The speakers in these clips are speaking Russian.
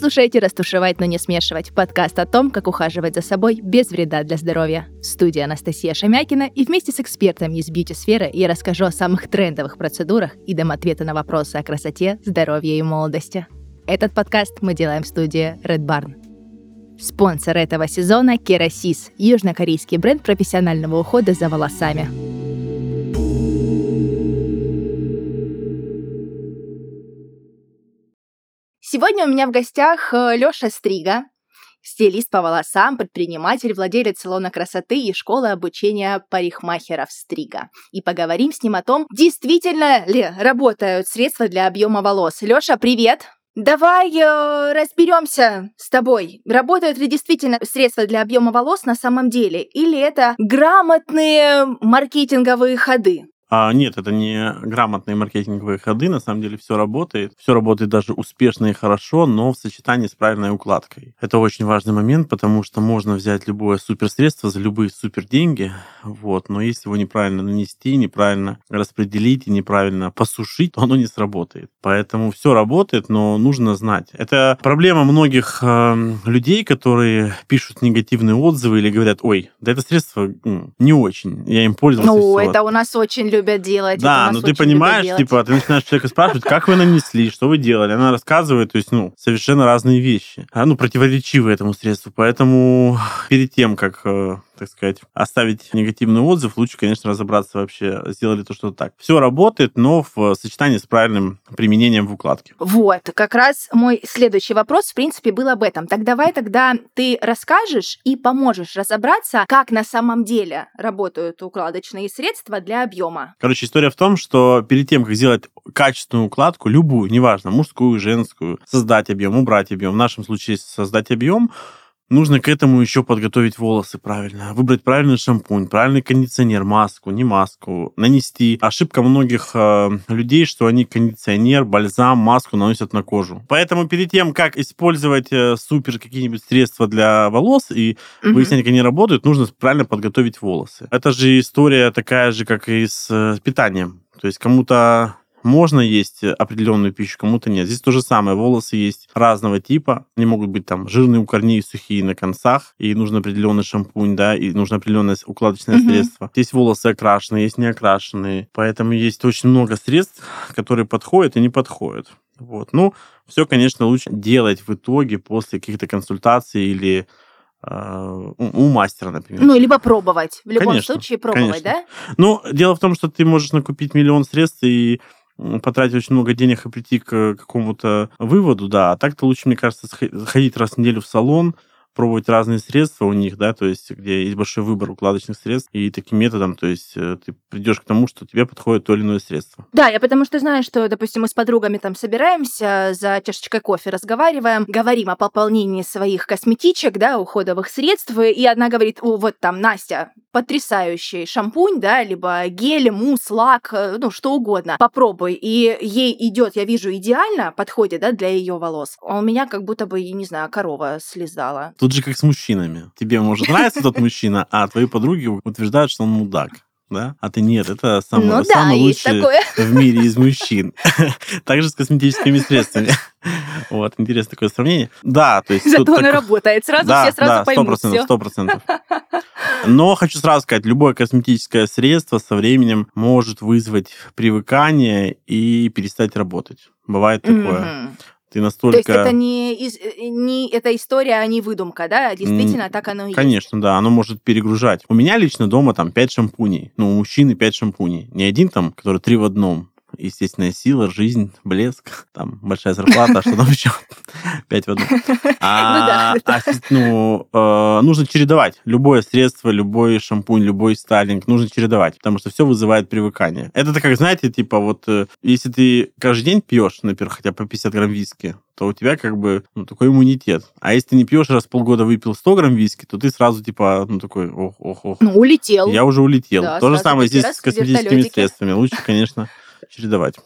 слушаете «Растушевать, но не смешивать» – подкаст о том, как ухаживать за собой без вреда для здоровья. В студии Анастасия Шамякина и вместе с экспертами из бьюти-сферы я расскажу о самых трендовых процедурах и дам ответы на вопросы о красоте, здоровье и молодости. Этот подкаст мы делаем в студии Red Barn. Спонсор этого сезона – Керасис – южнокорейский бренд профессионального ухода за волосами. Сегодня у меня в гостях э, Лёша Стрига, стилист по волосам, предприниматель, владелец салона красоты и школы обучения парикмахеров Стрига. И поговорим с ним о том, действительно ли работают средства для объема волос. Лёша, привет! Давай э, разберемся с тобой. Работают ли действительно средства для объема волос на самом деле? Или это грамотные маркетинговые ходы? А, нет, это не грамотные маркетинговые ходы, на самом деле все работает. Все работает даже успешно и хорошо, но в сочетании с правильной укладкой. Это очень важный момент, потому что можно взять любое суперсредство за любые супер деньги, вот, но если его неправильно нанести, неправильно распределить и неправильно посушить, то оно не сработает. Поэтому все работает, но нужно знать. Это проблема многих э, людей, которые пишут негативные отзывы или говорят, ой, да это средство не очень, я им пользовался. Ну, это у нас очень любят делать. Да, ну ты понимаешь, типа, ты начинаешь человека спрашивать, как вы нанесли, что вы делали. Она рассказывает, то есть, ну, совершенно разные вещи. А, ну, противоречивые этому средству. Поэтому перед тем, как э, так сказать, оставить негативный отзыв, лучше, конечно, разобраться вообще, сделали то, что так. Все работает, но в сочетании с правильным применением в укладке. Вот, как раз мой следующий вопрос, в принципе, был об этом. Так давай тогда ты расскажешь и поможешь разобраться, как на самом деле работают укладочные средства для объема. Короче, история в том, что перед тем, как сделать качественную укладку, любую, неважно, мужскую, женскую, создать объем, убрать объем, в нашем случае создать объем, Нужно к этому еще подготовить волосы правильно, выбрать правильный шампунь, правильный кондиционер, маску, не маску, нанести. Ошибка многих э, людей, что они кондиционер, бальзам, маску наносят на кожу. Поэтому перед тем, как использовать э, супер какие-нибудь средства для волос и угу. выяснять, как они работают, нужно правильно подготовить волосы. Это же история такая же, как и с э, питанием. То есть кому-то можно есть определенную пищу, кому-то нет. Здесь то же самое. Волосы есть разного типа. Они могут быть там жирные у корней, сухие на концах. И нужен определенный шампунь, да, и нужно определенное укладочное mm-hmm. средство. Есть волосы окрашенные, есть не окрашенные. Поэтому есть очень много средств, которые подходят и не подходят. Вот. Ну, все, конечно, лучше делать в итоге после каких-то консультаций или а, у мастера, например. Ну, либо пробовать. В любом конечно, случае пробовать, конечно. да? Ну, дело в том, что ты можешь накупить миллион средств и потратить очень много денег и прийти к какому-то выводу, да. А так-то лучше, мне кажется, ходить раз в неделю в салон, пробовать разные средства у них, да, то есть где есть большой выбор укладочных средств, и таким методом, то есть э, ты придешь к тому, что тебе подходит то или иное средство. Да, я потому что знаю, что, допустим, мы с подругами там собираемся, за чашечкой кофе разговариваем, говорим о пополнении своих косметичек, да, уходовых средств, и одна говорит, о, вот там, Настя, потрясающий шампунь, да, либо гель, мусс, лак, э, ну, что угодно, попробуй, и ей идет, я вижу, идеально подходит, да, для ее волос. А у меня как будто бы, не знаю, корова слезала. Тут же как с мужчинами. Тебе может нравиться тот мужчина, а твои подруги утверждают, что он мудак да? А ты нет, это самый, ну, самый да, лучший в мире из мужчин. Также с косметическими средствами. Вот, интересное такое сравнение. Да, то есть... Зато оно работает. Сразу все сразу поймут сто процентов. Но хочу сразу сказать, любое косметическое средство со временем может вызвать привыкание и перестать работать. Бывает такое. Ты настолько... То есть это не, из, э, не эта история, а не выдумка, да? Действительно, mm, так оно и Конечно, есть. да, оно может перегружать. У меня лично дома там 5 шампуней. Ну, у мужчины 5 шампуней. Не один там, который три в одном естественная сила, жизнь, блеск, там большая зарплата, а что там еще? Пять в одном. А, ну, а, ну э, нужно чередовать. Любое средство, любой шампунь, любой стайлинг нужно чередовать, потому что все вызывает привыкание. Это как, знаете, типа вот, э, если ты каждый день пьешь, например, хотя по 50 грамм виски, то у тебя как бы ну, такой иммунитет. А если ты не пьешь, раз в полгода выпил 100 грамм виски, то ты сразу типа, ну такой, ох, ох, ох. Ну, улетел. Я уже улетел. Да, то же самое здесь с косметическими средствами. Лучше, конечно, чередовать.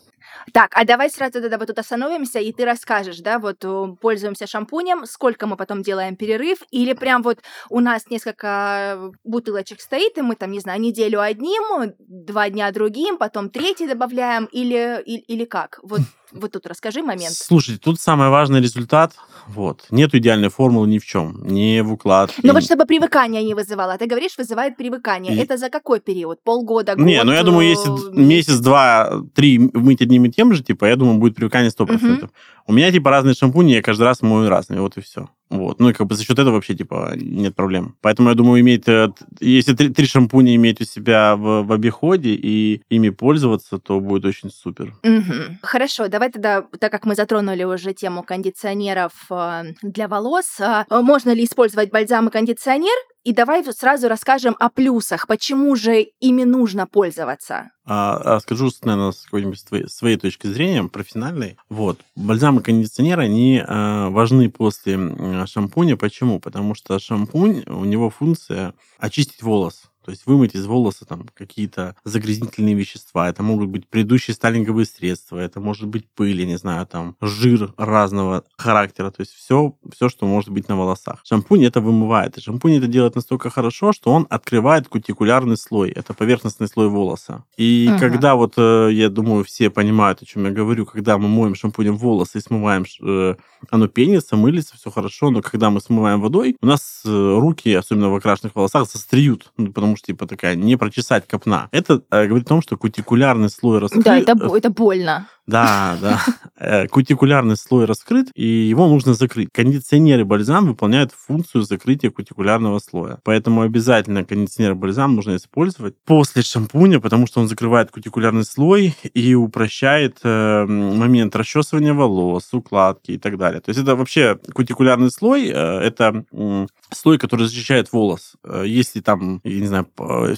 Так, а давай сразу тогда вот тут остановимся, и ты расскажешь, да, вот э, пользуемся шампунем, сколько мы потом делаем перерыв, или прям вот у нас несколько бутылочек стоит, и мы там, не знаю, неделю одним, два дня другим, потом третий добавляем, или, или, или как? Вот вот тут расскажи момент. Слушайте, тут самый важный результат. Вот. Нет идеальной формулы ни в чем. Ни в уклад. Но вот чтобы привыкание не вызывало. Ты говоришь, вызывает привыкание. И... Это за какой период? Полгода, год? Не, ну я думаю, если месяц, месяц два, три мыть одним и тем же, типа, я думаю, будет привыкание 100%. Угу. У меня, типа, разные шампуни, я каждый раз мою разные, вот и все. Вот. Ну и как бы за счет этого вообще, типа, нет проблем. Поэтому, я думаю, иметь... Э, если три, три шампуня иметь у себя в, в обиходе и ими пользоваться, то будет очень супер. Угу. Хорошо, давай тогда, так как мы затронули уже тему кондиционеров э, для волос, э, можно ли использовать бальзам и кондиционер и давай сразу расскажем о плюсах, почему же ими нужно пользоваться. А, расскажу, наверное, с какой-нибудь своей, своей точки зрения, профессиональной. Вот. Бальзам и кондиционер, они э, важны после шампуня. Почему? Потому что шампунь, у него функция очистить волос. То есть вымыть из волоса там какие-то загрязнительные вещества. Это могут быть предыдущие сталинговые средства, это может быть пыль, я не знаю, там жир разного характера. То есть все, все, что может быть на волосах. Шампунь это вымывает. И шампунь это делает настолько хорошо, что он открывает кутикулярный слой. Это поверхностный слой волоса. И угу. когда вот, э, я думаю, все понимают, о чем я говорю, когда мы моем шампунем волосы и смываем, э, оно пенится, мылится, все хорошо, но когда мы смываем водой, у нас э, руки, особенно в окрашенных волосах, застреют, ну, потому потому что, типа, такая, не прочесать копна. Это э, говорит о том, что кутикулярный слой раскрыт. Да, это, это больно. Да, да. Э, кутикулярный слой раскрыт, и его нужно закрыть. Кондиционер и бальзам выполняют функцию закрытия кутикулярного слоя. Поэтому обязательно кондиционер бальзам нужно использовать после шампуня, потому что он закрывает кутикулярный слой и упрощает э, момент расчесывания волос, укладки и так далее. То есть это вообще кутикулярный слой, э, это э, слой, который защищает волос. Э, если там, я не знаю,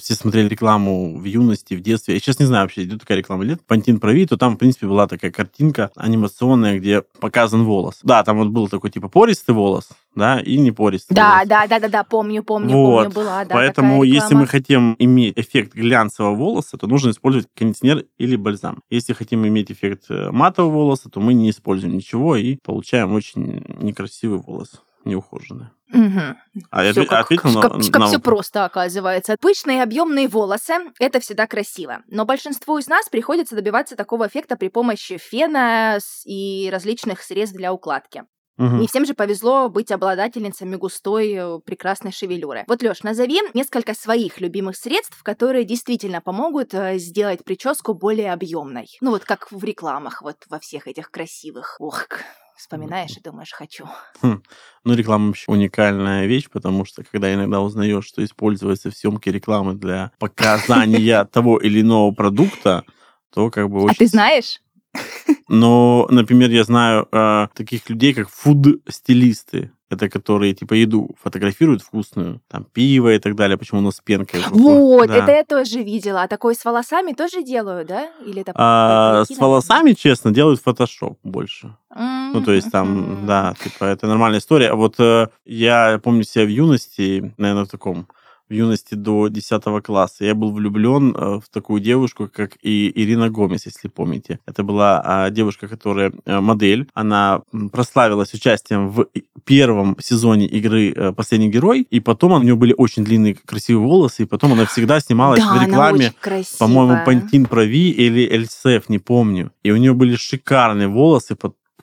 все смотрели рекламу в юности, в детстве, я сейчас не знаю вообще, идет такая реклама или нет, Пантин Прови, то там, в принципе, была такая картинка анимационная, где показан волос. Да, там вот был такой типа пористый волос, да, и не пористый. Да, волос. да, да, да, да, помню, помню, вот. помню, была, да. Поэтому, если мы хотим иметь эффект глянцевого волоса, то нужно использовать кондиционер или бальзам. Если хотим иметь эффект э, матового волоса, то мы не используем ничего и получаем очень некрасивый волос неухоженные. Угу. А я как, ответил на, как, на как все просто оказывается. Пышные объемные волосы – это всегда красиво. Но большинству из нас приходится добиваться такого эффекта при помощи фена и различных средств для укладки. Угу. Не всем же повезло быть обладательницами густой, э, прекрасной шевелюры. Вот, Лёш, назови несколько своих любимых средств, которые действительно помогут э, сделать прическу более объемной. Ну вот как в рекламах, вот во всех этих красивых. Ох, вспоминаешь и думаешь, хочу. Хм. Ну, реклама вообще уникальная вещь, потому что когда иногда узнаешь, что используется в съемке рекламы для показания того или иного продукта, то как бы очень... А ты знаешь? Но, например, я знаю э, таких людей, как фуд-стилисты. Это которые, типа, еду фотографируют вкусную, там, пиво и так далее, почему у нас пенка. Вот, да. это я тоже видела. А такое с волосами тоже делают, да? Или это а, С волосами, честно, делают фотошоп больше. Mm-hmm. Ну, то есть там, да, типа, это нормальная история. А вот э, я помню себя в юности, наверное, в таком в юности до 10 класса. Я был влюблен э, в такую девушку, как и Ирина Гомес, если помните. Это была а, девушка, которая э, модель. Она прославилась участием в первом сезоне игры э, «Последний герой», и потом у нее были очень длинные красивые волосы, и потом она всегда снималась да, в рекламе, по-моему, Пантин Прови или Эльсеф, не помню. И у нее были шикарные волосы,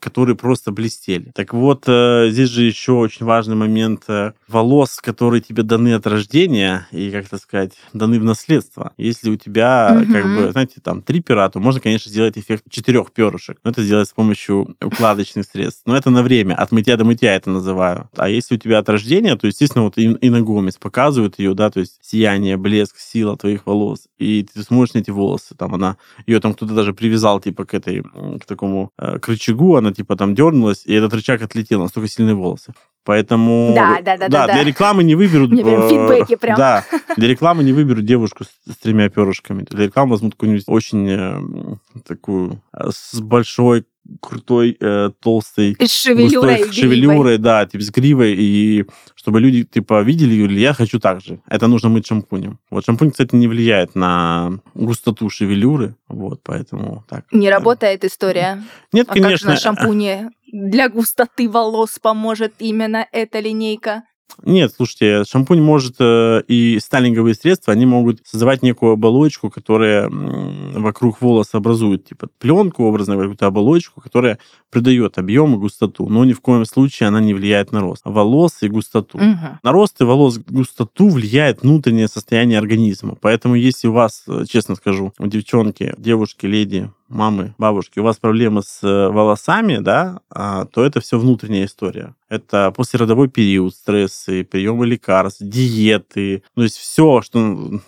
которые просто блестели. Так вот, э, здесь же еще очень важный момент э, волос, которые тебе даны от рождения и, как то сказать, даны в наследство. Если у тебя, угу. как бы, знаете, там три пера, то можно, конечно, сделать эффект четырех перышек. Но это сделать с помощью укладочных средств. Но это на время, от мытья до мытья это называю. А если у тебя от рождения, то, естественно, вот и, и на Гомес показывают ее, да, то есть сияние, блеск, сила твоих волос. И ты смотришь на эти волосы, там она, ее там кто-то даже привязал, типа, к этой, к такому, э, к рычагу, она типа там дернулась, и этот рычаг отлетел, настолько сильные волосы. Поэтому... Да, да, да, да. Да, для рекламы не выберут... Мне прям э, фидбэки прям. Да, для рекламы не выберут девушку с, с тремя перышками. Для рекламы возьмут какую-нибудь очень э, такую, э, с большой крутой, э, толстой, С шевелюрой, густой гривой. шевелюрой, да, типа с гривой, и чтобы люди, типа, видели или я хочу так же. Это нужно мыть шампунем. Вот шампунь, кстати, не влияет на густоту шевелюры, вот, поэтому так. Не работает история. Нет, А как же конечно. на шампуне для густоты волос поможет именно эта линейка? Нет, слушайте, шампунь может э, и стайлинговые средства, они могут создавать некую оболочку, которая м, вокруг волоса образует, типа пленку, образно какую-то оболочку, которая придает объем и густоту, но ни в коем случае она не влияет на рост волос и густоту. Мгм. На рост и волос густоту влияет внутреннее состояние организма. Поэтому если у вас, э, честно скажу, у девчонки, девушки, леди, мамы, бабушки, у вас проблемы с э, волосами, да, а, то это все внутренняя история. Это послеродовой период, стрессы, приемы лекарств, диеты, то есть все, что,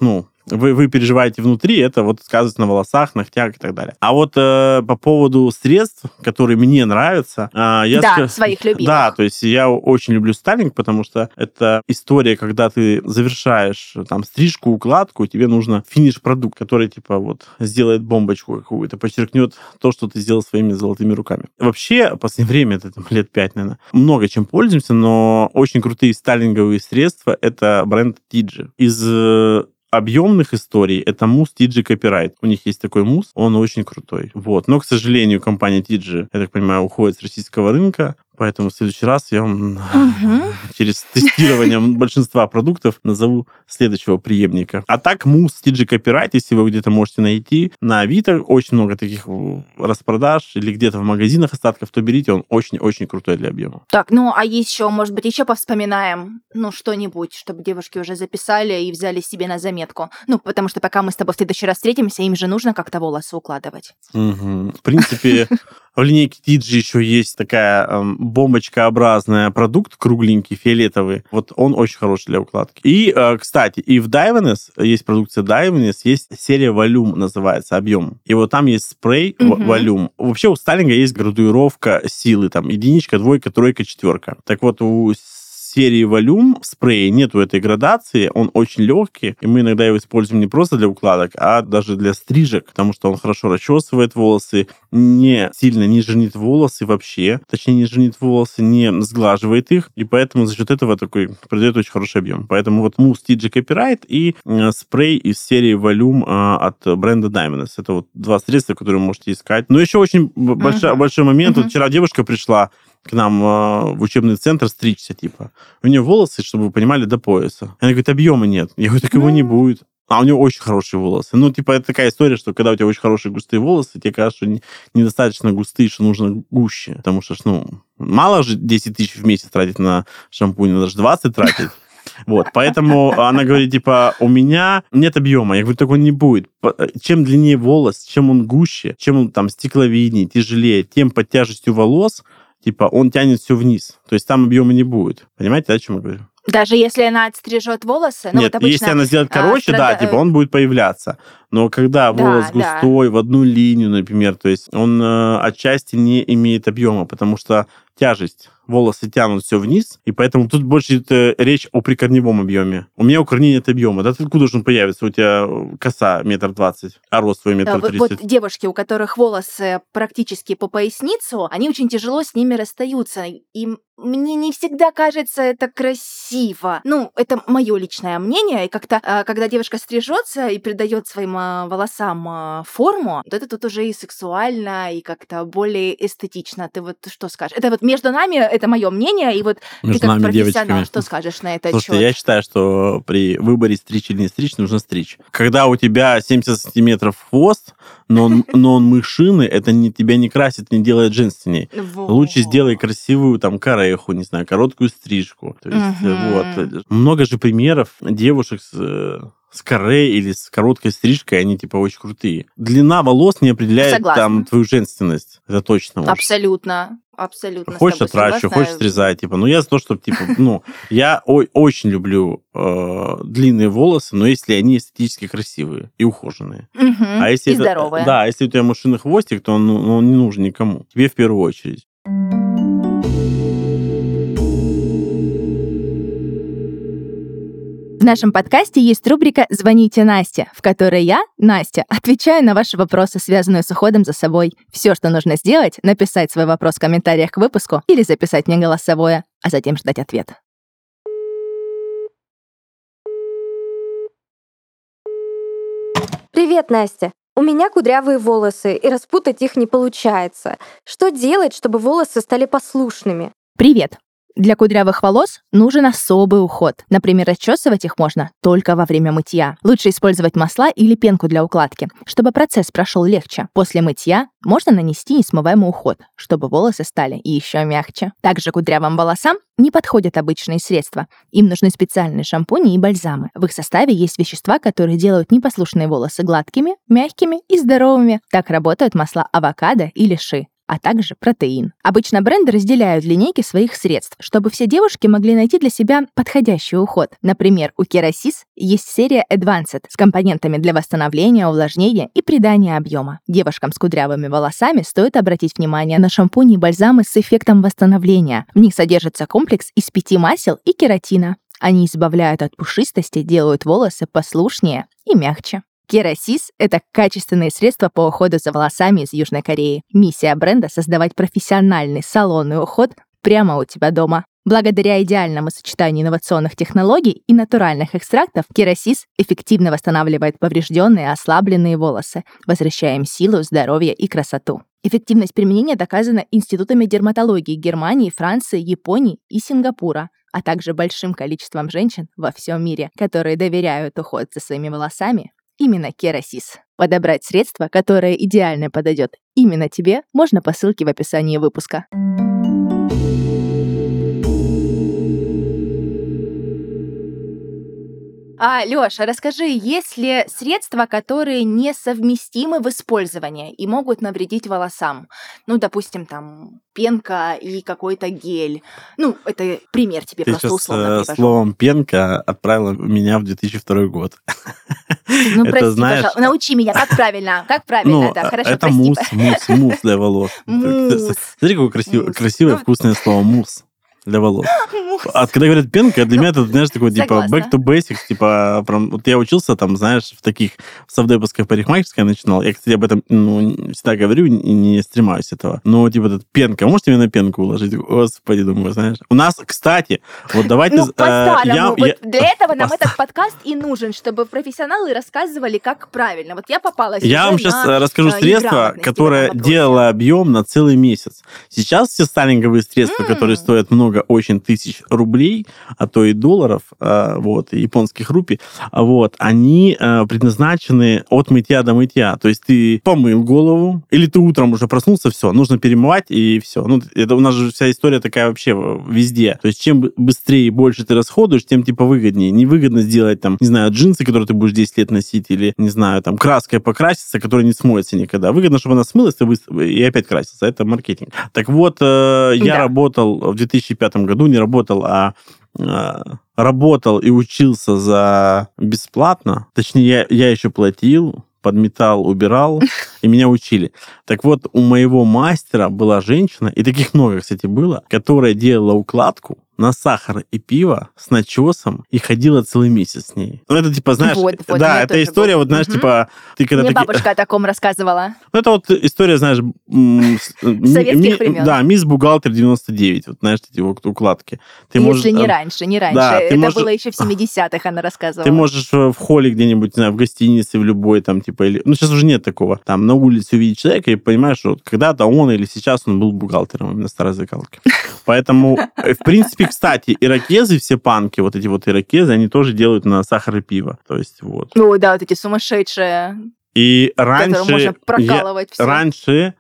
ну, вы, вы переживаете внутри, это вот сказывается на волосах, ногтях и так далее. А вот э, по поводу средств, которые мне нравятся, э, я Да, ска- своих любимых. Да, то есть я очень люблю стайлинг, потому что это история, когда ты завершаешь э, там стрижку, укладку, и тебе нужно финиш-продукт, который типа вот сделает бомбочку какую-то, подчеркнет то, что ты сделал своими золотыми руками. Вообще, в последнее время, это там, лет пять, наверное, много чем пользуемся, но очень крутые стайлинговые средства — это бренд Tiji. Из э, объемных историй это мусс TG Copyright. У них есть такой мусс, он очень крутой. Вот. Но, к сожалению, компания TG, я так понимаю, уходит с российского рынка, поэтому в следующий раз я вам Мгм. через тестирование большинства продуктов назову следующего преемника. А так, мусс TG Copyright, если вы где-то можете найти, на Авито очень много таких э, распродаж или где-то в магазинах остатков, то берите, он очень-очень крутой для объема. Так, ну а еще, может быть, еще повспоминаем, ну, что-нибудь, чтобы девушки уже записали и взяли себе на заметку. Ну, потому что пока мы с тобой в следующий раз встретимся, им же нужно как-то волосы укладывать. Мгм. В принципе, в линейке TG еще есть такая эм, бомбочкообразная продукт, кругленький, фиолетовый. Вот он очень хороший для укладки. И, э, кстати, и в Diviness есть продукция Diviness, есть серия Volume, называется, объем. И вот там есть спрей в- Мгм. Volume. Вообще у Сталинга есть градуировка силы, там, единичка, двойка, тройка, четверка. Так вот, у серии Volume в спрее нету этой градации, он очень легкий, и мы иногда его используем не просто для укладок, а даже для стрижек, потому что он хорошо расчесывает волосы, не сильно не жирнит волосы вообще, точнее не жирнит волосы, не сглаживает их, и поэтому за счет этого такой придает очень хороший объем. Поэтому вот мусс TG Copyright и э, спрей из серии Volume э, от бренда Diamond's. Это вот два средства, которые вы можете искать. Но еще очень б- большой, большой момент. Вот Мгм. вчера девушка пришла к нам э, в учебный центр стричься, типа. У нее волосы, чтобы вы понимали, до пояса. Она говорит, объема нет. Я говорю, так его не Ну. будет. А у нее очень хорошие волосы. Ну, типа, это такая история, что когда у тебя очень хорошие густые волосы, тебе кажется, что не- недостаточно густые, что нужно гуще. Потому что, ну, мало же 10 тысяч в месяц тратить на шампунь, надо же 20 тратить. Вот, поэтому она говорит, типа, у меня нет объема. Я говорю, так он не будет. По- Чем длиннее волос, чем он гуще, чем он там стекловиднее, тяжелее, тем под тяжестью волос, типа, он тянет все вниз. То есть там объема не будет. Понимаете, да, о чем я говорю? Даже если она отстрижет волосы, ну Нет, вот обычно... если она сделает а, короче, да, страда- типа он будет появляться. Но когда Да, волос да. густой в одну линию, например, то есть он э, отчасти не имеет объема, потому что тяжесть, волосы тянут все вниз, и поэтому тут больше идет э, речь о прикорневом объеме. У меня у корней нет объема. Да откуда же он появится? У тебя э, коса метр двадцать, а рост твой метр вот, вот тридцать. девушки, у которых волосы практически по поясницу, они очень тяжело с ними расстаются. И мне не всегда кажется это красиво. Ну, это мое личное мнение. И как-то, а, когда девушка стрижется и придает своим а, волосам а, форму, вот это тут уже и сексуально, и как-то более эстетично. Ты вот что скажешь? Это вот между нами, это мое мнение, и вот ты Между как нами профессионал, девочками. что скажешь на это Слушайте, я считаю, что при выборе стричь или не стричь, нужно стричь. Когда у тебя 70 сантиметров хвост, но он, но он мышиный, это не, тебя не красит, не делает женственней. Лучше сделай красивую там кореху, не знаю, короткую стрижку. То есть, э, Мгм. вот. Много же примеров девушек с, э, с коре или с короткой стрижкой, они типа очень крутые. Длина волос не определяет Согласна. там твою женственность. Это точно. уж. Абсолютно. Абсолютно. Хочешь отращу, согласна. хочешь срезай, типа. Ну, я за то, чтобы, типа, ну, я очень люблю э, длинные волосы, но если они эстетически красивые и ухоженные. Мгм. А если и это- здоровые. Да, если у тебя машинный хвостик, то он, ну, он не нужен никому. Тебе в первую очередь. Нашем подкасте есть рубрика «Звоните Насте», в которой я, Настя, отвечаю на ваши вопросы, связанные с уходом за собой. Все, что нужно сделать, написать свой вопрос в комментариях к выпуску или записать мне голосовое, а затем ждать ответ. Привет, Настя. У меня кудрявые волосы, и распутать их не получается. Что делать, чтобы волосы стали послушными? Привет. Для кудрявых волос нужен особый уход. Например, расчесывать их можно только во время мытья. Лучше использовать масла или пенку для укладки, чтобы процесс прошел легче. После мытья можно нанести несмываемый уход, чтобы волосы стали еще мягче. Также кудрявым волосам не подходят обычные средства. Им нужны специальные шампуни и бальзамы. В их составе есть вещества, которые делают непослушные волосы гладкими, мягкими и здоровыми. Так работают масла авокадо или ши а также протеин. Обычно бренды разделяют линейки своих средств, чтобы все девушки могли найти для себя подходящий уход. Например, у Kerasys есть серия Advanced с компонентами для восстановления, увлажнения и придания объема. Девушкам с кудрявыми волосами стоит обратить внимание на шампуни и бальзамы с эффектом восстановления. В них содержится комплекс из пяти масел и кератина. Они избавляют от пушистости, делают волосы послушнее и мягче. Керасис — это качественные средства по уходу за волосами из Южной Кореи. Миссия бренда — создавать профессиональный салонный уход прямо у тебя дома. Благодаря идеальному сочетанию инновационных технологий и натуральных экстрактов, керасис эффективно восстанавливает поврежденные, ослабленные волосы, возвращая им силу, здоровье и красоту. Эффективность применения доказана институтами дерматологии Германии, Франции, Японии и Сингапура, а также большим количеством женщин во всем мире, которые доверяют уход за своими волосами именно Керасис. Подобрать средство, которое идеально подойдет именно тебе, можно по ссылке в описании выпуска. А, Лёша, расскажи, есть ли средства, которые несовместимы в использовании и могут навредить волосам? Ну, допустим, там пенка и какой-то гель. Ну, это пример тебе Ты просто сейчас условно э, привожу. словом пенка отправила меня в 2002 год. Ну, это прости, знаешь- пожалуйста, научи меня, как правильно, как правильно, Ну, да, хорошо, это прости. мусс, мусс, мусс для волос. Мусс. Смотри, какое красивое, Мусс. красивое Ну, вкусное слово мусс для волос. А когда говорят пенка, для меня это, знаешь, такой, типа, back to basics, типа, прям, вот я учился там, знаешь, в таких, в совдеповской парикмахерской начинал. Я, кстати, об этом, ну, всегда говорю и не стремаюсь этого. Но, типа, этот пенка, можете меня на пенку уложить? Господи, думаю, знаешь. У нас, кстати, вот давайте... Ну, э, по-старому. я- для этого нам по- этот подкаст и нужен, чтобы профессионалы рассказывали, как правильно. Вот я попалась Я вам сейчас на, расскажу э, средство, которое делало объем на целый месяц. Сейчас все сталинговые средства, которые стоят много очень тысяч рублей, а то и долларов, а, вот, и японских рупий, а, вот, они а, предназначены от мытья до мытья. То есть ты помыл голову, или ты утром уже проснулся, все, нужно перемывать, и все. Ну, это у нас же вся история такая вообще везде. То есть чем быстрее и больше ты расходуешь, тем типа выгоднее. Невыгодно сделать там, не знаю, джинсы, которые ты будешь 10 лет носить, или, не знаю, там, краской покраситься, которая не смоется никогда. Выгодно, чтобы она смылась ты быстро- и опять краситься. Это маркетинг. Так вот, э, я Да. работал в 2005 году, не работал, а э, работал и учился за бесплатно. Точнее, я, я еще платил, подметал, убирал, и меня учили. Так вот, у моего мастера была женщина, и таких много, кстати, было, которая делала укладку на сахар и пиво с начесом и ходила целый месяц с ней. Ну, это типа, знаешь, Вот, вот, да, меня это история, был. вот, знаешь, Мгм. типа, ты когда Мне таки- бабушка о таком рассказывала. ну, это вот история, знаешь, ми- Советских времен. Да, мисс Бухгалтер 99, вот знаешь, эти вот укладки. Ты Если можешь, не э, раньше, не раньше. да, Это можешь- было еще в 70-х, она рассказывала. Ты можешь э, в холле где-нибудь, не знаю, в гостинице, в любой там, типа, или... Ну, сейчас уже нет такого. Там на улице увидеть человека и понимаешь, что вот когда-то он или сейчас он был бухгалтером именно старой закалки. Поэтому, э, в принципе, кстати, ирокезы, все панки, вот эти вот ирокезы, они тоже делают на сахар и пиво. То есть вот. Ой, да, вот эти сумасшедшие, И раньше... можно я- прокалывать все. Раньше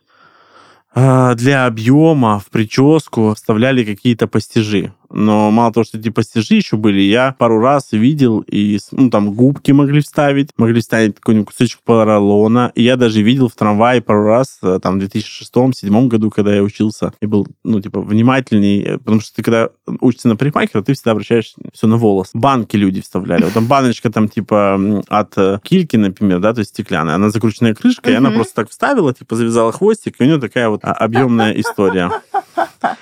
э, для объема в прическу вставляли какие-то постижи. Но мало того, что эти постижи еще были, я пару раз видел, и ну, там губки могли вставить, могли вставить какой-нибудь кусочек поролона. И я даже видел в трамвае пару раз, э, там, в 2006-2007 году, когда я учился, и был, ну, типа, внимательней, э, потому что ты, когда учишься на парикмахера, ты всегда обращаешь все на волос. Банки люди вставляли. Вот там баночка, там, типа, от э, кильки, например, да, то есть стеклянная, она закрученная крышкой, и она просто так вставила, типа, завязала хвостик, и у нее такая вот объемная история.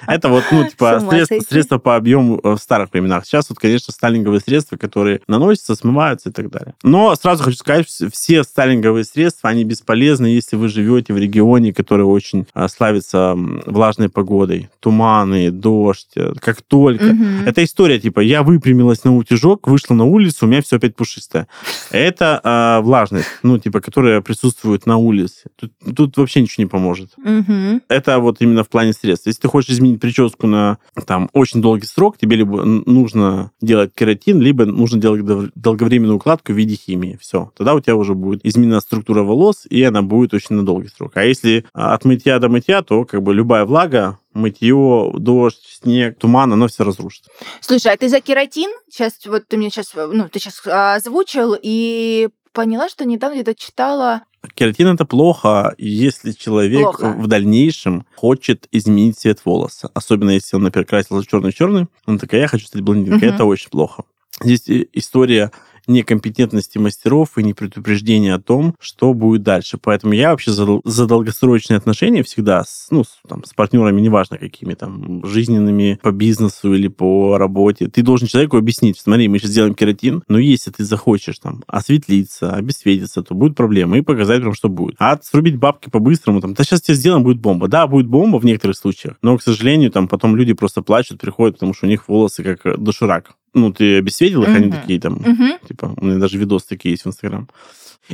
Это вот, ну, типа, сойти. средства по объему э, в старых временах. Сейчас вот, конечно, сталинговые средства, которые наносятся, смываются и так далее. Но сразу хочу сказать, вс- все сталинговые средства, они бесполезны, если вы живете в регионе, который очень а, славится влажной погодой. Туманы, дождь. э, Как только Мгм. это история, типа, я выпрямилась на утюжок, вышла на улицу, у меня все опять пушистое. Это а, влажность, ну, типа, которая присутствует на улице. Тут, тут вообще ничего не поможет. Мгм. Это вот именно в плане средств. Если ты хочешь изменить прическу на там очень долгий срок, тебе либо нужно делать кератин, либо нужно делать долговременную укладку в виде химии. Все. Тогда у тебя уже будет изменена структура волос, и она будет очень на долгий срок. А если а, от мытья до мытья, то как бы любая влага, мытье, дождь, снег, туман, оно все разрушит. Слушай, а ты за кератин? Сейчас вот ты мне сейчас, ну, ты сейчас озвучил и поняла, что недавно где-то читала. Кератин это плохо, если человек Плохо. в дальнейшем хочет изменить цвет волоса. Особенно если он, например, красился черный-черный, он такой, я хочу стать блондинкой. Мгм. Это очень плохо. Здесь и- история некомпетентности мастеров и не предупреждения о том, что будет дальше. Поэтому я вообще за, за долгосрочные отношения всегда с, ну, с, там, с партнерами, неважно какими там, жизненными, по бизнесу или по работе, ты должен человеку объяснить, смотри, мы сейчас сделаем кератин, но если ты захочешь там осветлиться, обесцветиться, то будет проблема, и показать вам, что будет. А срубить бабки по-быстрому, там, да сейчас тебе сделаем, будет бомба. Да, будет бомба в некоторых случаях, но, к сожалению, там потом люди просто плачут, приходят, потому что у них волосы как э, доширак. Ну, ты обесцветил их, они Мгм. такие там, Мгм. Типа, у меня даже видосы такие есть в Инстаграм.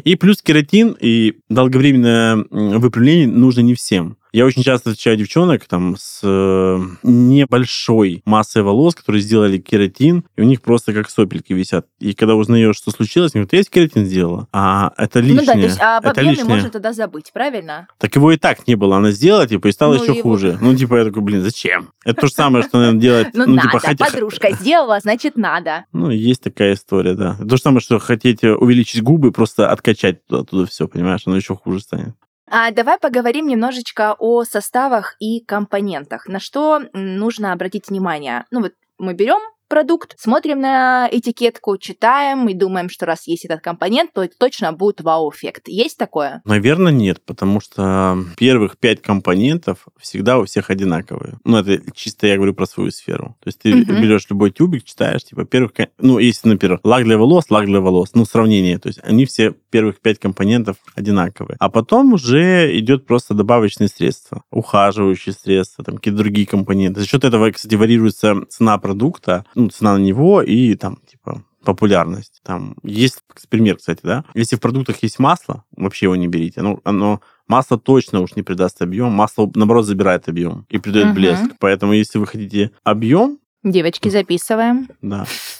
И плюс кератин и долговременное выпрямление нужно не всем. Я очень часто встречаю девчонок там с э, небольшой массой волос, которые сделали кератин, и у них просто как сопельки висят. И когда узнаешь, что случилось, они говорят, я есть кератин сделала. А это лишнее. Ну да, то есть об это объеме лишнее. можно тогда забыть, правильно? Так его и так не было. Она сделала, типа, и стало Ну, еще его- хуже. Ну, типа, я такой, блин, зачем? Это то же самое, что, наверное, делать... Ну, ну, надо, типа, хотя- подружка сделала, значит, надо. ну, есть такая история, да. То же самое, что хотите увеличить губы, просто откачать туда, туда все, понимаешь, оно еще хуже станет. А давай поговорим немножечко о составах и компонентах. На что нужно обратить внимание? Ну вот мы берем продукт, смотрим на этикетку, читаем и думаем, что раз есть этот компонент, то это точно будет вау-эффект. Есть такое? Наверное, нет, потому что первых пять компонентов всегда у всех одинаковые. Ну, это чисто я говорю про свою сферу. То есть ты Мгм. берешь любой тюбик, читаешь, типа, первых... Ну, если, например, лак для волос, лак для волос, ну, сравнение. То есть они все первых пять компонентов одинаковые. А потом уже идет просто добавочные средства, ухаживающие средства, там, какие-то другие компоненты. За счет этого, кстати, варьируется цена продукта, ну, цена на него и там, типа, популярность. Там есть пример, кстати, да. Если в продуктах есть масло, вообще его не берите. Ну, оно масло точно уж не придаст объем. Масло, наоборот, забирает объем и придает Мгм. блеск. Поэтому, если вы хотите объем, Девочки, записываем. да,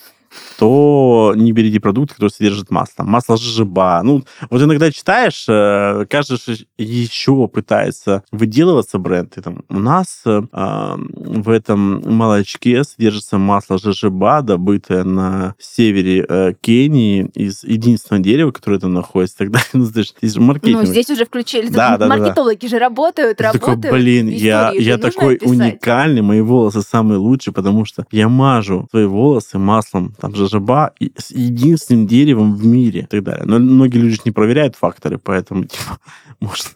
то не берите продукты, которые содержат масло. Масло жижеба. Ну, вот иногда читаешь, э, же еще пытается выделываться бренд. И там, у нас э, в этом молочке содержится масло жижеба, добытое на севере э, Кении из единственного дерева, которое там находится. Тогда, ну, знаешь, здесь же маркетинг. Ну, здесь уже включили. Да, да, да, да. Маркетологи же работают, Ты такой, работают. блин, я, я такой описать. уникальный, мои волосы самые лучшие, потому что я мажу свои волосы маслом там жожоба и с единственным деревом в мире и так далее. Но многие люди не проверяют факторы, поэтому, типа, может,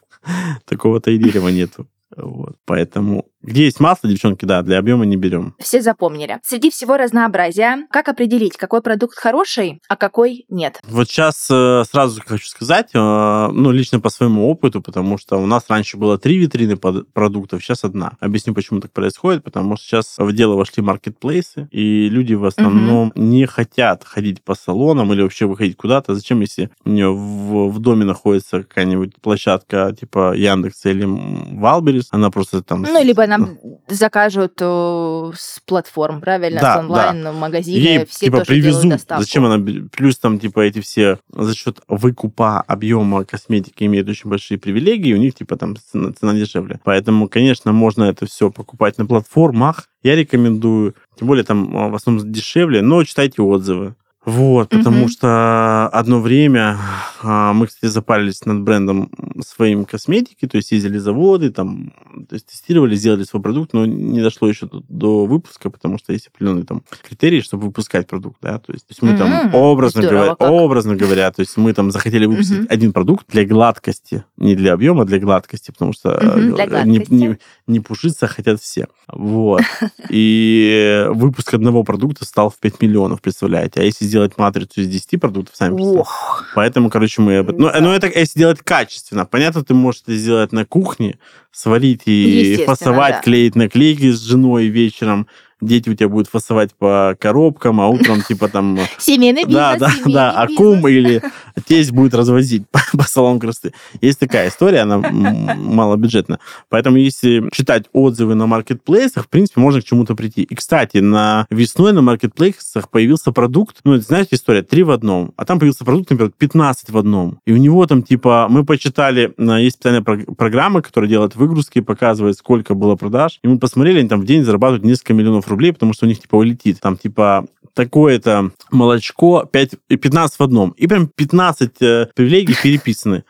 такого-то и дерева нету. Вот, поэтому где есть масло, девчонки, да, для объема не берем. Все запомнили. Среди всего разнообразия, как определить, какой продукт хороший, а какой нет? Вот сейчас э, сразу хочу сказать, э, ну, лично по своему опыту, потому что у нас раньше было три витрины продуктов, сейчас одна. Объясню, почему так происходит, потому что сейчас в дело вошли маркетплейсы, и люди в основном не хотят ходить по салонам или вообще выходить куда-то. Зачем, если у нее в, в доме находится какая-нибудь площадка типа Яндекса или Валберис, она просто там... Ну, либо нам закажут э, с платформ, правильно, Да, с онлайн-магазина, Ей, все типа, тоже привезут. доставку. Зачем она... Плюс там, типа, эти все за счет выкупа объема косметики имеют очень большие привилегии, у них, типа, там цена, цена дешевле. Поэтому, конечно, можно это все покупать на платформах. Я рекомендую, тем более там а, в основном дешевле, но читайте отзывы. Вот, потому Мгм. что одно время а, мы, кстати, запарились над брендом своим косметики, то есть ездили заводы, там то есть тестировали, сделали свой продукт, но не дошло еще до, до выпуска, потому что есть определенные там критерии, чтобы выпускать продукт, да, то есть, то есть мы там М, образно здорово говоря, образно говоря, то есть мы там захотели выпустить Мгм. один продукт для гладкости, не для объема, а для гладкости, потому что э, не, не, не пушиться хотят все. Вот. И выпуск одного продукта стал в 5 миллионов, представляете? А если сделать матрицу из 10 продуктов, сами. Ох. Поэтому, короче, мы... об этом- Ну, Да. но это если делать качественно. Понятно, ты можешь это сделать на кухне, сварить и фасовать, да. клеить наклейки с женой вечером. Дети у тебя будут фасовать по коробкам, а утром типа там... Семейный бизнес, Да, да, да. А бизнес. кум или тесть будет развозить по, по салонам красоты. Есть такая история, она м, малобюджетная. Поэтому если читать отзывы на маркетплейсах, в принципе, можно к чему-то прийти. И, кстати, на весной на маркетплейсах появился продукт, ну, знаете, история, 3 в одном, а там появился продукт, например, 15 в одном. И у него там, типа, мы почитали, на- есть специальная прог- программа, которая делает выгрузки, показывает, сколько было продаж, и мы посмотрели, они там в день зарабатывают несколько миллионов рублей, потому что у них, типа, улетит. Там, типа, такое-то молочко 5, и 15 в одном. И прям 15 э, привилегий переписаны.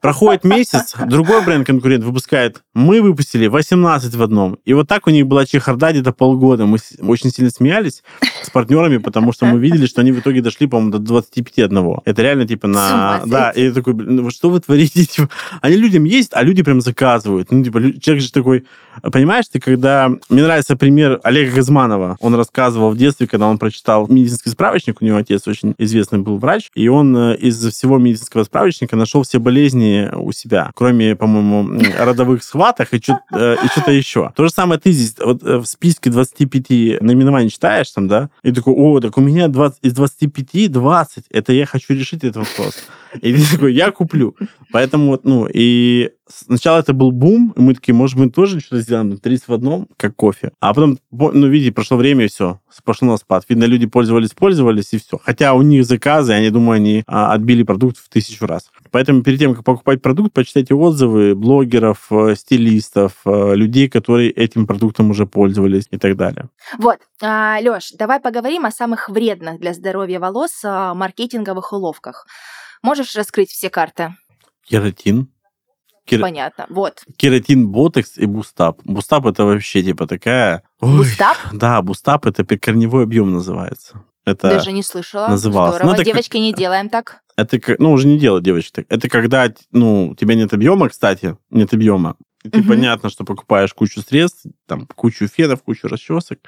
Проходит месяц, другой бренд-конкурент выпускает, мы выпустили 18 в одном. И вот так у них была чехарда где-то полгода. Мы очень сильно смеялись с партнерами, потому что мы видели, что они в итоге дошли, по-моему, до 25 одного. Это реально типа на... Да, и я такой, блин, ну что вы творите? Типа, они людям есть, а люди прям заказывают. Ну, типа, человек же такой... Понимаешь, ты когда... Мне нравится пример Олега Газманова. Он рассказывал в детстве, когда он прочитал медицинский справочник, у него отец очень известный был врач, и он э, из всего медицинского справочника нашел все болезни у себя, кроме, по-моему, родовых схваток и что-то что-то еще. То же самое ты здесь вот э, в списке 25 наименований читаешь там, да, и такой, о, так у меня 20, из 25 20, это я хочу решить этот вопрос. И ты такой, я куплю. Поэтому вот, ну, и сначала это был бум, и мы такие, может, мы тоже что-то сделаем, 30 в одном, как кофе. А потом, по- ну, видите, прошло время, и все, пошло на спад. Видно, люди пользовались, пользовались, и все. Хотя у них заказы, я не думаю, они а, отбили продукт в тысячу раз. Поэтому перед тем, как покупать продукт, почитайте отзывы блогеров, э, стилистов, э, людей, которые этим продуктом уже пользовались и так далее. Вот, Леш, давай поговорим о самых вредных для здоровья волос а, маркетинговых уловках. Можешь раскрыть все карты? Кератин. Кер- Понятно. Вот. Кератин, ботокс и boost up. Boost up это вообще типа такая... Ой, Boost up? Да, boost up это корневой объем называется. Это, Даже не слышала. называлось. Здорово. Ну, это как- Девочки, не делаем так. это, как- ну, уже не дело девочек так. Это когда, ну, у тебя нет объема, кстати, нет объема. И ты Мгм. понятно, что покупаешь кучу средств, там, кучу фенов, кучу расчесок,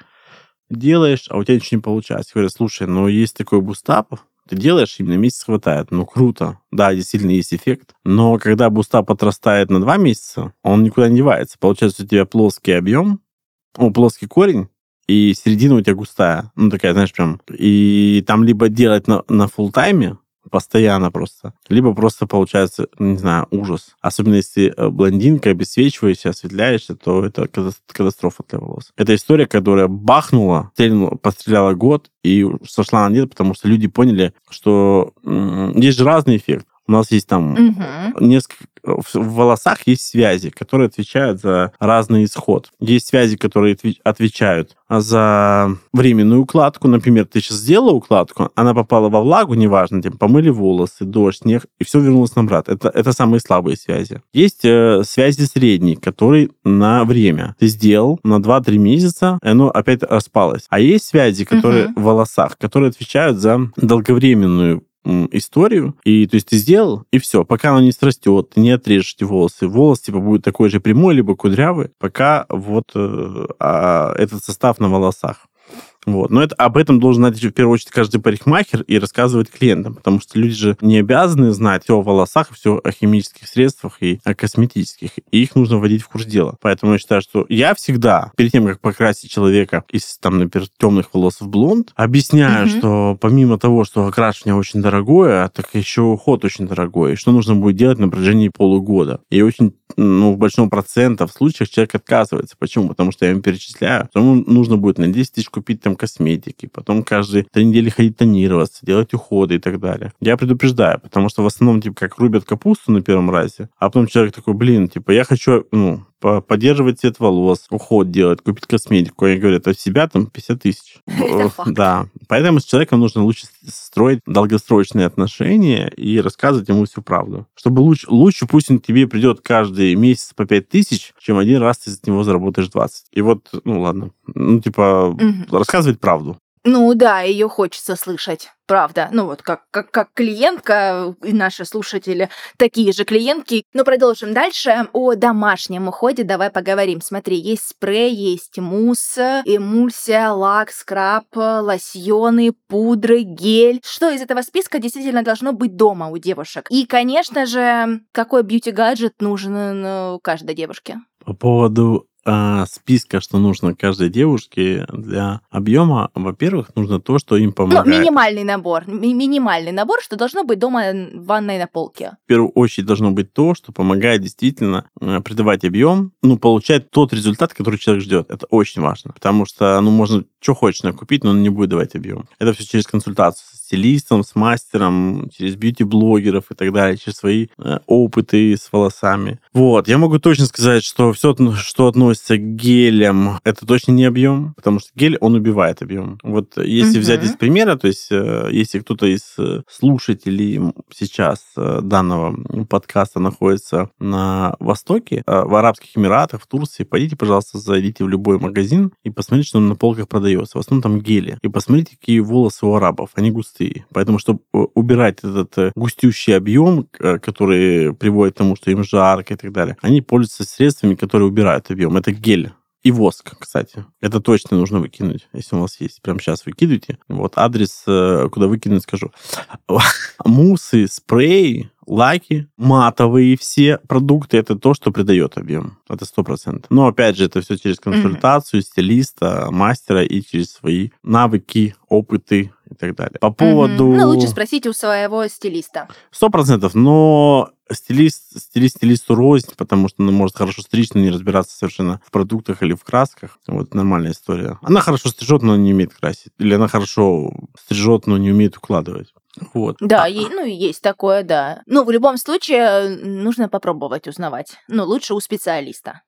делаешь, а у тебя ничего не получается. Говорят, слушай, ну, есть такой boost up, ты делаешь, именно месяц хватает. Ну, круто. Да, действительно есть эффект. Но когда boost up отрастает на два месяца, он никуда не девается. Получается, у тебя плоский объем, о, плоский корень, и середина у тебя густая. Ну, такая, знаешь, прям... И там либо делать на, на full-time е, постоянно просто, либо просто получается, не знаю, ужас. Особенно если э, блондинка, обесцвечиваешься, осветляешься, то это ката- катастрофа для волос. Это история, которая бахнула, постреляла год и сошла на нет, потому что люди поняли, что есть же разный эффект. У нас есть там Мгм. несколько в волосах есть связи, которые отвечают за разный исход. Есть связи, которые отвечают за временную укладку. Например, ты сейчас сделала укладку, она попала во влагу, неважно, тем помыли волосы, дождь, снег, и все вернулось на обратно. Это, это самые слабые связи. Есть э, связи средние, которые на время. Ты сделал на 2-3 месяца, и оно опять распалось. А есть связи, которые Мгм. в волосах, которые отвечают за долговременную историю. И то есть ты сделал, и все. Пока оно не срастет, не отрежешь эти волосы. Волос типа будет такой же прямой, либо кудрявый, пока вот э, а, этот состав на волосах. Вот. Но это, об этом должен знать в первую очередь каждый парикмахер и рассказывать клиентам, потому что люди же не обязаны знать все о волосах, все о химических средствах и о косметических. И их нужно вводить в курс дела. Поэтому я считаю, что я всегда, перед тем, как покрасить человека из, там, например, темных волос в блонд, объясняю, Мгм. что помимо того, что окрашивание очень дорогое, так еще уход очень дорогой, что нужно будет делать на протяжении полугода. И очень ну, в большом процентах случаях человек отказывается. Почему? Потому что я ему перечисляю, что ему нужно будет на 10 тысяч купить там косметики, потом каждые три недели ходить тонироваться, делать уходы и так далее. Я предупреждаю, потому что в основном, типа, как рубят капусту на первом разе, а потом человек такой, блин, типа, я хочу, ну, поддерживать цвет волос, уход делать, купить косметику. Я говорю, это в себя там 50 тысяч. Факт. Да. Поэтому с человеком нужно лучше строить долгосрочные отношения и рассказывать ему всю правду. Чтобы лучше, лучше пусть он к тебе придет каждый месяц по 5 тысяч, чем один раз ты с него заработаешь 20. И вот, ну ладно, ну типа рассказывать правду. Ну да, ее хочется слышать, правда. Ну вот как, как, как клиентка, и наши слушатели такие же клиентки. Но продолжим дальше. О домашнем уходе давай поговорим. Смотри, есть спрей, есть мусс, эмульсия, лак, скраб, лосьоны, пудры, гель. Что из этого списка действительно должно быть дома у девушек? И, конечно же, какой бьюти-гаджет нужен ну, каждой девушке? По поводу а, списка, что нужно каждой девушке для объема, во-первых, нужно то, что им Ну, помогает. минимальный набор. Ми- минимальный набор, что должно быть дома в ванной на полке. В первую очередь должно быть то, что помогает действительно э, придавать объем, ну, получать тот результат, который человек ждет. Это очень важно, потому что, ну, можно что хочешь накупить, но он не будет давать объем. Это все через консультацию стилистом, с мастером, через бьюти-блогеров и так далее, через свои э, опыты с волосами. Вот, я могу точно сказать, что все, что относится к гелям, это точно не объем, потому что гель, он убивает объем. Вот если Мгм. взять из примера, то есть э, если кто-то из э, слушателей сейчас э, данного подкаста находится на Востоке, э, в Арабских Эмиратах, в Турции, пойдите, пожалуйста, зайдите в любой магазин и посмотрите, что на полках продается. В основном там гели. И посмотрите, какие волосы у арабов. Они густые. Поэтому, чтобы э, убирать этот э, густющий объем, э, который приводит к тому, что им жарко и так далее, они пользуются средствами, которые убирают объем. Это гель. И воск, кстати. Это точно нужно выкинуть, если у вас есть. Прямо сейчас выкидывайте. Вот адрес, куда выкинуть, скажу. Мусы, спреи, лаки, матовые все продукты, это то, что придает объем. Это сто процентов. Но, опять же, это все через консультацию стилиста, мастера и через свои навыки, опыты и так далее. По поводу... Мгм. Ну, лучше спросите у своего стилиста. Сто процентов, но стилист, стилист стилисту рознь, потому что он может хорошо стричь, но не разбираться совершенно в продуктах или в красках. Вот нормальная история. Она хорошо стрижет, но не умеет красить. Или она хорошо стрижет, но не умеет укладывать. Вот. Да, е- ну, есть такое, да. Ну, в любом случае, э, нужно попробовать узнавать. Ну, лучше у специалиста.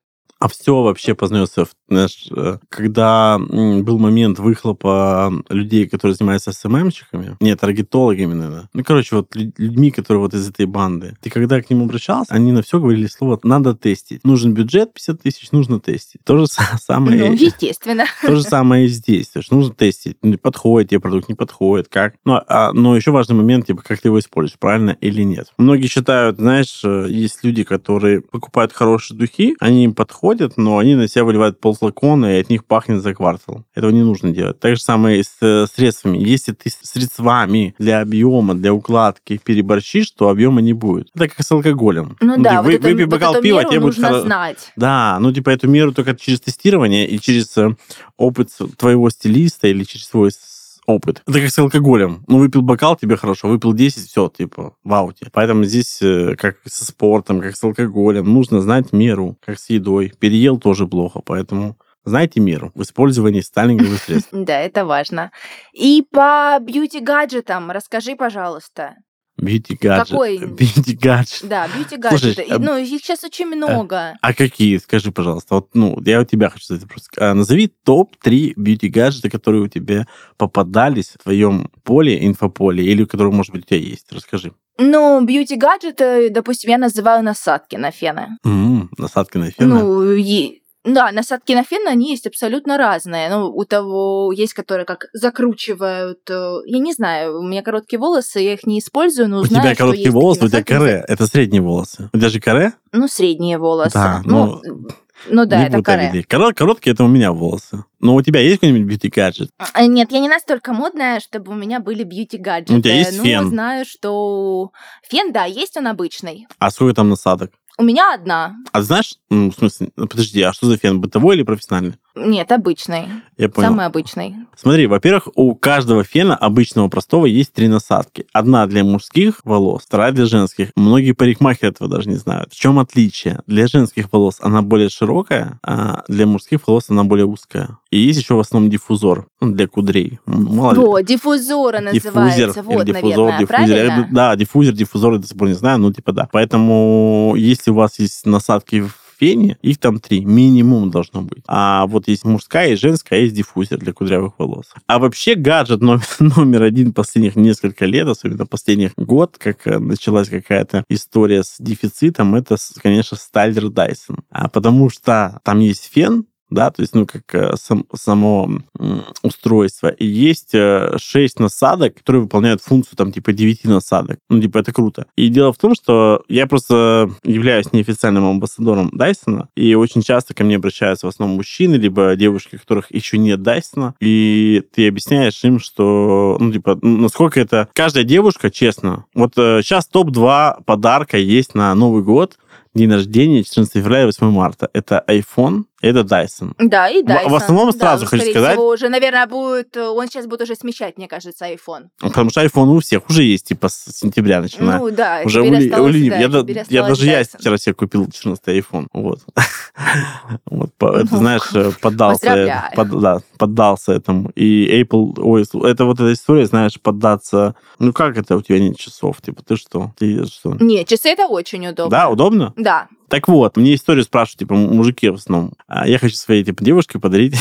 А все вообще познается, знаешь, э, когда был момент выхлопа людей, которые занимаются СММщиками, нет, таргетологами, наверное. Ну, короче, вот лю- людьми, которые вот из этой банды. Ты когда к ним обращался, они на все говорили слово «надо тестить». Нужен бюджет 50 тысяч, нужно тестить. То же са- самое... Ну, естественно. То же самое и здесь. То есть нужно тестить, подходит тебе продукт, не подходит, как. Ну, а- но еще важный момент, типа, как ты его используешь, правильно или нет. Многие считают, знаешь, э, есть люди, которые покупают хорошие духи, они им подходят, но они на себя выливают полфлакона, и от них пахнет за квартал. Этого не нужно делать. Так же самое и с э, средствами. Если ты средствами для объема, для укладки переборщишь, то объема не будет. Это как с алкоголем. Ну да, вы- вот, эту, выпей вот бокал пива, тебе будет нужно хоро- знать. да, ну типа эту меру только через тестирование и через э, опыт твоего стилиста или через свой опыт. Это как с алкоголем. Ну, выпил бокал, тебе хорошо, выпил 10, все, типа, в ауте. Поэтому здесь, э, как со спортом, как с алкоголем, нужно знать меру, как с едой. Переел тоже плохо, поэтому знайте меру в использовании сталинговых средств. Да, это важно. И по бьюти-гаджетам расскажи, пожалуйста. Бьюти гаджет. Какой? Бьюти гаджет. Да, бьюти-гаджеты. Слушай, И, а- Ну, их сейчас очень много. А какие? Скажи, пожалуйста. Вот, ну, я у тебя хочу задать вопрос. А, назови топ-3 бьюти-гаджета, которые у тебя попадались в твоем поле, инфополе, или которые, может быть, у тебя есть. Расскажи. Ну, бьюти-гаджеты, допустим, я называю насадки на фены. М, насадка на фен. Ну, е- да, насадки на фен, они есть абсолютно разные. Ну, у того есть, которые как закручивают... э, Я не знаю, у меня короткие волосы, я их не использую, но у знаю, тебя что короткие волосы, у тебя каре. Это средние волосы. У тебя же каре? Ну, средние волосы. Да, ну, ну да, не это каре. Коро- Короткие это у меня волосы. Но у тебя есть какой-нибудь бьюти-гаджет? А, Нет, я не настолько модная, чтобы у меня были бьюти-гаджеты. Ну, у тебя есть ну, фен? знаю, что... Фен, да, есть он обычный. А сколько там насадок? У меня одна. А знаешь, м, в смысле, ну, подожди, а что за фен? Бытовой или профессиональный? Нет, обычный. Я понял. Самый обычный. Смотри, во-первых, у каждого фена обычного простого есть три насадки. Одна для мужских волос, вторая для женских. Многие парикмахеры этого даже не знают. В чем отличие? Для женских волос она более широкая, а для мужских волос она более узкая. И есть еще в основном диффузор ну, для кудрей. Мало ли. Вот, диффузора называется. или Вот, диффузор, наверное, диффузер. Правильно? Да, диффузер, диффузор, я до сих пор не знаю, ну типа да. Поэтому если у вас есть насадки в фене, их там три, минимум должно быть. А вот есть мужская и женская, а есть диффузер для кудрявых волос. А вообще гаджет номер, номер один последних несколько лет, особенно последних год, как э, началась какая-то история с дефицитом, это, конечно, Стайлер Дайсон. А потому что там есть фен, да, то есть, ну, как э, сам, само устройство. И есть э, 6 насадок, которые выполняют функцию, там, типа, 9 насадок. Ну, типа, это круто. И дело в том, что я просто являюсь неофициальным амбассадором Дайсона, и очень часто ко мне обращаются в основном мужчины, либо девушки, которых еще нет Дайсона, и ты объясняешь им, что, ну, типа, насколько это... Каждая девушка, честно, вот э, сейчас топ-2 подарка есть на Новый год, день рождения 14 февраля и 8 марта. Это iPhone, это Dyson. Да, и Dyson. В, в основном сразу да, хочу сказать... Всего уже, наверное, будет... Он сейчас будет уже смещать, мне кажется, iPhone. Потому что iPhone у всех уже есть, типа, с сентября начиная. Ну, да. Уже у, Ли, у Ли, да, я, я, я даже я вчера себе купил 14 iPhone. Вот. вот это, ну, знаешь, э, поддался, под, да, поддался этому. И Apple... Ой, это вот эта история, знаешь, поддаться... Ну, как это у тебя нет часов? Типа, ты что? Ты что? Нет, часы это очень удобно. Да, удобно? Да. Так вот, мне историю спрашивают, типа, мужики в основном. А я хочу своей, типа, девушке подарить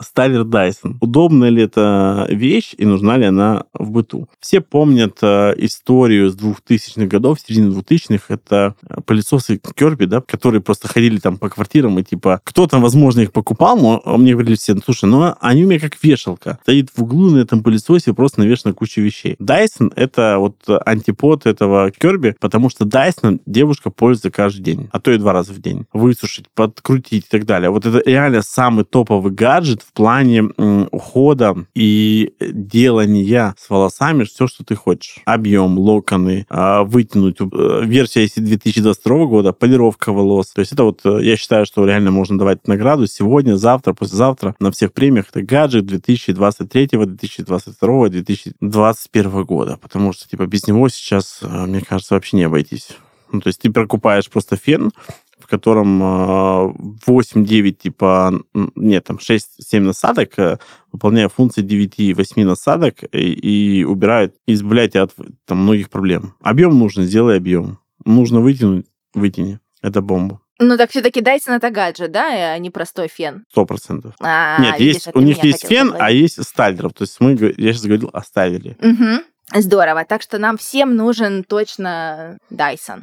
Стайлер Дайсон. Удобная ли это вещь и нужна ли она в быту? Все помнят э, историю с 2000-х годов, середины 2000-х. Это э, пылесосы Керби, да, которые просто ходили там по квартирам и типа кто-то, возможно, их покупал, но мне говорили все, слушай, ну они у меня как вешалка. Стоит в углу на этом пылесосе просто навешана куча вещей. Дайсон — это вот антипод этого Керби, потому что Дайсон девушка пользуется каждый день, а то и два раза в день. Высушить, подкрутить и так далее. Вот это реально самый топовый гаджет в плане ухода и делания с волосами все, что ты хочешь. Объем, локоны, а, вытянуть. Э, версия если 2022 года, полировка волос. То есть это вот, э, я считаю, что реально можно давать награду сегодня, завтра, послезавтра на всех премиях. Это гаджет 2023, 2022, 2021 года. Потому что, типа, без него сейчас, э, мне кажется, вообще не обойтись. Ну, то есть ты прокупаешь просто фен, котором 8-9, а, типа, нет, там 6-7 насадок, э, выполняя функции 9-8 насадок и, и убирает, избавляет от там, многих проблем. Объем нужно, сделай объем. Нужно вытянуть, вытяни. Это бомба. Ну так все-таки Dyson это гаджет, да, а не простой фен. Сто процентов. А, Нет, видишь, есть, у них есть фен, а есть стайлеров. То есть мы, я сейчас говорил о стайлере. Угу. Здорово. Так что нам всем нужен точно Dyson.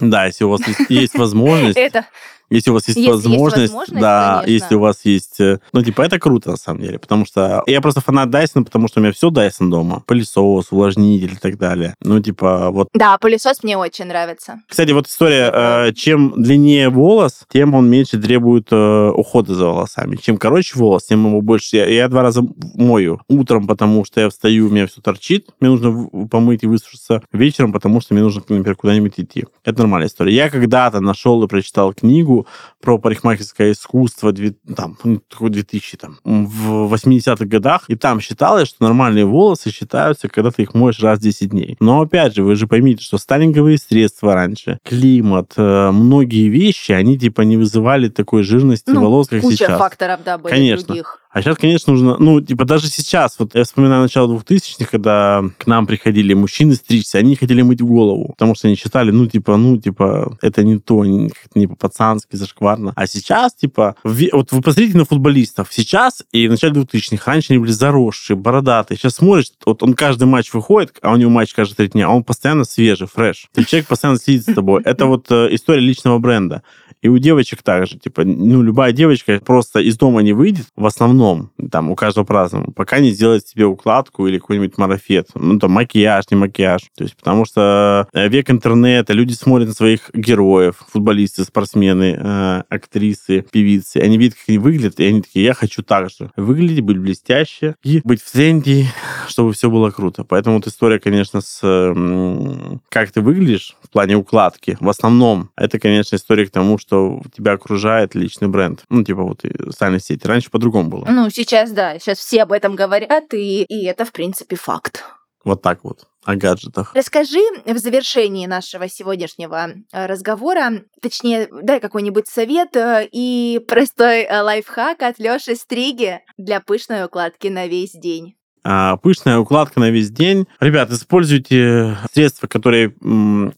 Да, если у вас есть возможность. Это если у вас есть, если возможность, есть возможность, да, конечно. если у вас есть... э, Ну, типа, это круто, на самом деле, потому что я просто фанат Dyson, потому что у меня все Dyson дома. Пылесос, увлажнитель и так далее. Ну, типа, вот... Да, пылесос мне очень нравится. Кстати, вот история, э, чем длиннее волос, тем он меньше требует э, ухода за волосами. Чем короче волос, тем ему больше... Я, я два раза мою. Утром, потому что я встаю, у меня все торчит, мне нужно помыть и высушиться. Вечером, потому что мне нужно, например, куда-нибудь идти. Это нормальная история. Я когда-то нашел и прочитал книгу про парикмахерское искусство там, ну, такой 2000, там, в 80-х годах, и там считалось, что нормальные волосы считаются, когда ты их моешь раз в 10 дней. Но, опять же, вы же поймите, что сталинговые средства раньше, климат, э, многие вещи, они, типа, не вызывали такой жирности Ну, волос, как Куча сейчас. факторов, да, были Конечно. других. А сейчас, конечно, нужно, ну, типа, даже сейчас, вот я вспоминаю начало 2000-х, когда к нам приходили мужчины стричься, они хотели мыть голову, потому что они считали, ну, типа, ну, типа, это не то, не, не по-пацански, зашкварно. А сейчас, типа, ве- вот вы посмотрите на футболистов. Сейчас и в начале 2000-х, раньше они были заросшие, бородатые. Сейчас смотришь, вот он каждый матч выходит, а у него матч каждые три дня, а он постоянно свежий, фреш. То есть человек постоянно следит за тобой. Это вот э, история личного бренда. И у девочек также, типа, ну, любая девочка просто из дома не выйдет, в основном, там, у каждого по-разному, пока не сделает себе укладку или какой-нибудь марафет. Ну, там, макияж, не макияж. То есть, потому что э, век интернета, люди смотрят на своих героев, футболисты, спортсмены, э, актрисы, певицы, они видят, как они выглядят, и они такие, я хочу так же выглядеть, быть блестяще и быть в тренде, чтобы все было круто. Поэтому вот история, конечно, с м, как ты выглядишь в плане укладки, в основном, это, конечно, история к тому, что тебя окружает личный бренд. Ну, типа вот и социальные сети. Раньше по-другому было. Ну, сейчас, да, сейчас все об этом говорят, и, и это, в принципе, факт. Вот так вот. О гаджетах. Расскажи в завершении нашего сегодняшнего э, разговора, точнее, дай какой-нибудь совет э, и простой э, лайфхак от Лёши Стриги для пышной укладки на весь день. А, пышная укладка на весь день. Ребят, используйте средства, которые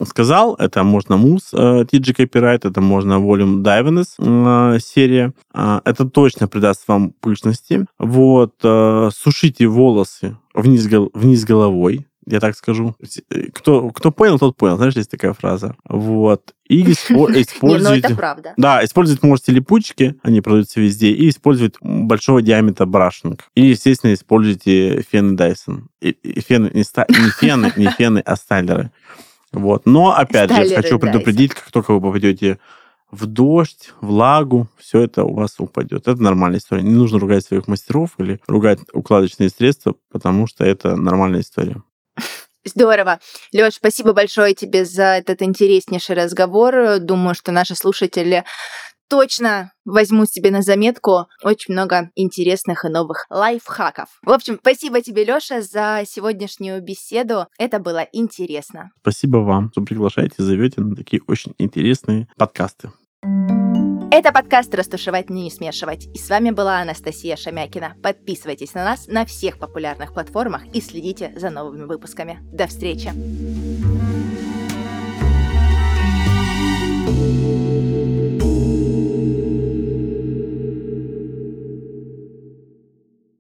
сказал. Это можно мусс э, TG Copyright, это можно Volume Diviness э, серия. А, это точно придаст вам пышности. Вот. Э, сушите волосы вниз, вниз головой я так скажу. Кто, кто понял, тот понял. Знаешь, есть такая фраза. Вот. И использовать... Ну это правда. Да, использовать можете липучки, они продаются везде, и использовать большого диаметра брашинг. И, естественно, используйте фены Dyson. Фены, не, ста... не фены, не фены, а стайлеры. Вот. Но, опять же, хочу предупредить, как только вы попадете в дождь, влагу, все это у вас упадет. Это нормальная история. Не нужно ругать своих мастеров или ругать укладочные средства, потому что это нормальная история. Здорово. Лёш, спасибо большое тебе за этот интереснейший разговор. Думаю, что наши слушатели точно возьму себе на заметку очень много интересных и новых лайфхаков. В общем, спасибо тебе, Лёша, за сегодняшнюю беседу. Это было интересно. Спасибо вам, что приглашаете, зовете на такие очень интересные подкасты. Это подкаст «Растушевать, не смешивать». И с вами была Анастасия Шамякина. Подписывайтесь на нас на всех популярных платформах и следите за новыми выпусками. До встречи!